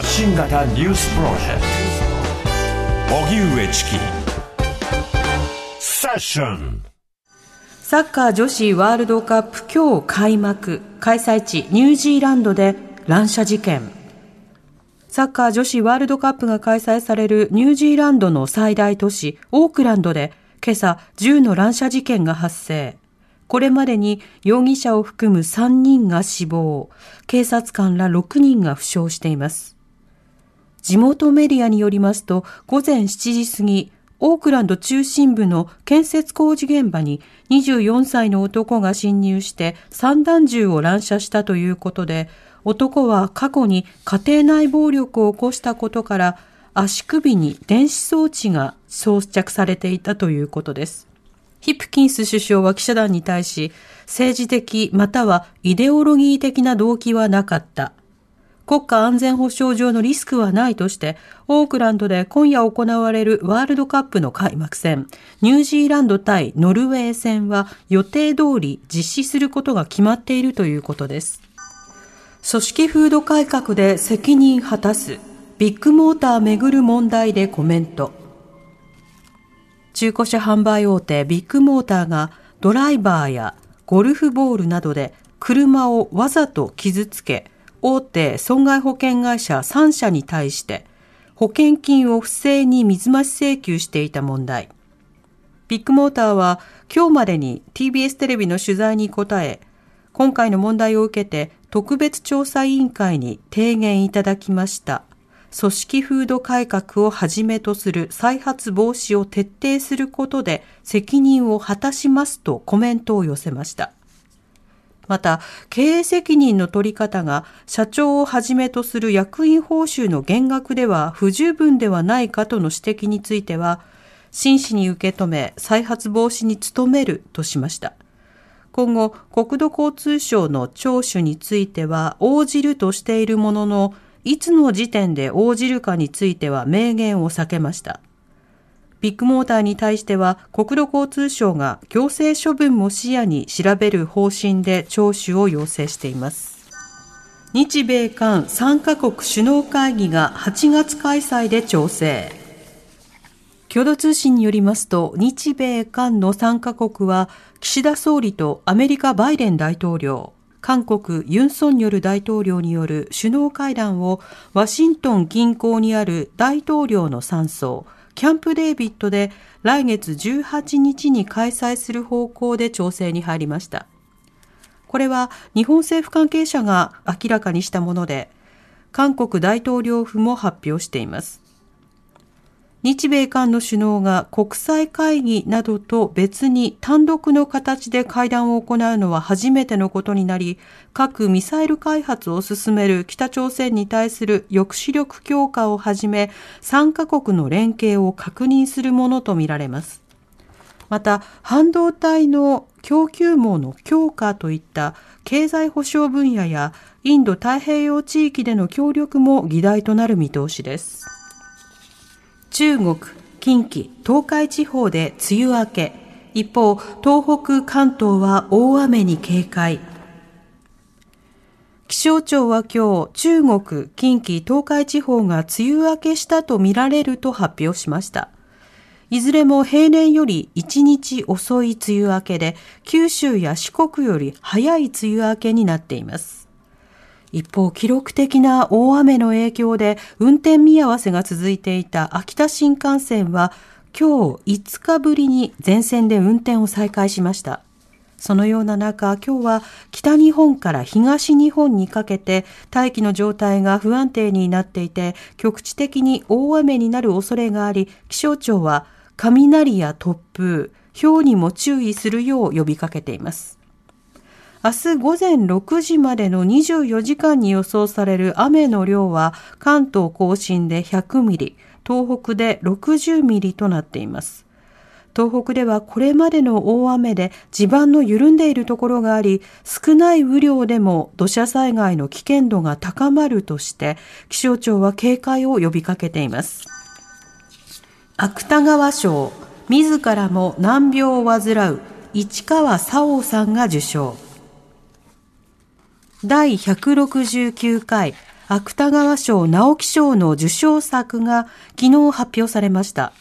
発信型ニュースプロジェクト。荻上チキ。セッション。サッカー女子ワールドカップ今日開幕。開催地ニュージーランドで乱射事件。サッカー女子ワールドカップが開催されるニュージーランドの最大都市オークランドで今朝銃の乱射事件が発生。これまでに容疑者を含む3人が死亡、警察官ら6人が負傷しています。地元メディアによりますと、午前7時過ぎ、オークランド中心部の建設工事現場に24歳の男が侵入して散弾銃を乱射したということで、男は過去に家庭内暴力を起こしたことから足首に電子装置が装着されていたということです。ヒプキンス首相は記者団に対し、政治的またはイデオロギー的な動機はなかった。国家安全保障上のリスクはないとして、オークランドで今夜行われるワールドカップの開幕戦、ニュージーランド対ノルウェー戦は予定通り実施することが決まっているということです。組織風土改革で責任果たす、ビッグモーターめぐる問題でコメント。中古車販売大手ビッグモーターがドライバーやゴルフボールなどで車をわざと傷つけ、大手損害保険会社3社に対して保険金を不正に水増し請求していた問題。ビッグモーターは今日までに TBS テレビの取材に答え、今回の問題を受けて特別調査委員会に提言いただきました組織風土改革をはじめとする再発防止を徹底することで責任を果たしますとコメントを寄せました。また、経営責任の取り方が社長をはじめとする役員報酬の減額では不十分ではないかとの指摘については、真摯に受け止め再発防止に努めるとしました。今後、国土交通省の聴取については応じるとしているものの、いつの時点で応じるかについては明言を避けました。ビッグモーターに対しては国土交通省が行政処分も視野に調べる方針で聴取を要請しています。日米韓3カ国首脳会議が8月開催で調整。共同通信によりますと、日米韓の3カ国は岸田総理とアメリカバイデン大統領、韓国ユン・ソンニョル大統領による首脳会談をワシントン近郊にある大統領の山荘、キャンプデービッドで来月18日に開催する方向で調整に入りました。これは日本政府関係者が明らかにしたもので、韓国大統領府も発表しています。日米韓の首脳が国際会議などと別に単独の形で会談を行うのは初めてのことになり、核・ミサイル開発を進める北朝鮮に対する抑止力強化をはじめ、3カ国の連携を確認するものとみられます。また、半導体の供給網の強化といった経済保障分野やインド太平洋地域での協力も議題となる見通しです。中国、近畿、東海地方で梅雨明け。一方、東北、関東は大雨に警戒。気象庁は今日、中国、近畿、東海地方が梅雨明けしたとみられると発表しました。いずれも平年より1日遅い梅雨明けで、九州や四国より早い梅雨明けになっています。一方、記録的な大雨の影響で運転見合わせが続いていた秋田新幹線は今日5日ぶりに全線で運転を再開しました。そのような中、今日は北日本から東日本にかけて大気の状態が不安定になっていて、局地的に大雨になる恐れがあり、気象庁は雷や突風、氷にも注意するよう呼びかけています。明日午前6時までの24時間に予想される雨の量は関東甲信で100ミリ、東北で60ミリとなっています。東北ではこれまでの大雨で地盤の緩んでいるところがあり、少ない雨量でも土砂災害の危険度が高まるとして、気象庁は警戒を呼びかけています。芥川賞、自らも難病を患う市川沙央さんが受賞。第169回芥川賞直木賞の受賞作が昨日発表されました。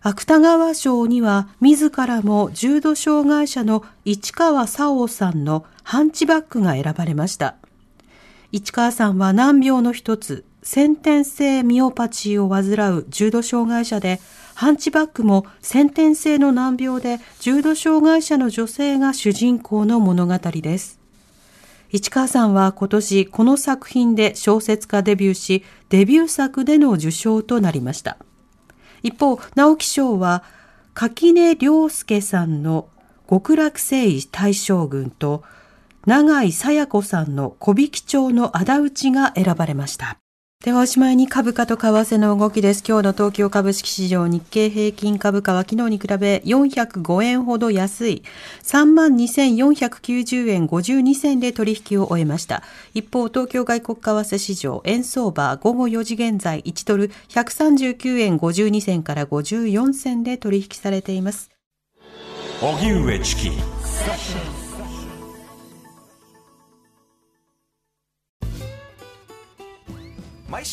芥川賞には自らも重度障害者の市川沙央さんのハンチバックが選ばれました。市川さんは難病の一つ、先天性ミオパチーを患う重度障害者で、ハンチバックも先天性の難病で重度障害者の女性が主人公の物語です。市川さんは今年この作品で小説家デビューし、デビュー作での受賞となりました。一方、直木賞は垣根良介さんの極楽征夷大将軍と永井紗耶子さんの小引町の仇討ちが選ばれました。ではおしまいに株価と為替の動きです。今日の東京株式市場日経平均株価は昨日に比べ405円ほど安い32,490円52銭で取引を終えました。一方、東京外国為替市場円相場午後4時現在1ドル139円52銭から54銭で取引されています。荻上チキ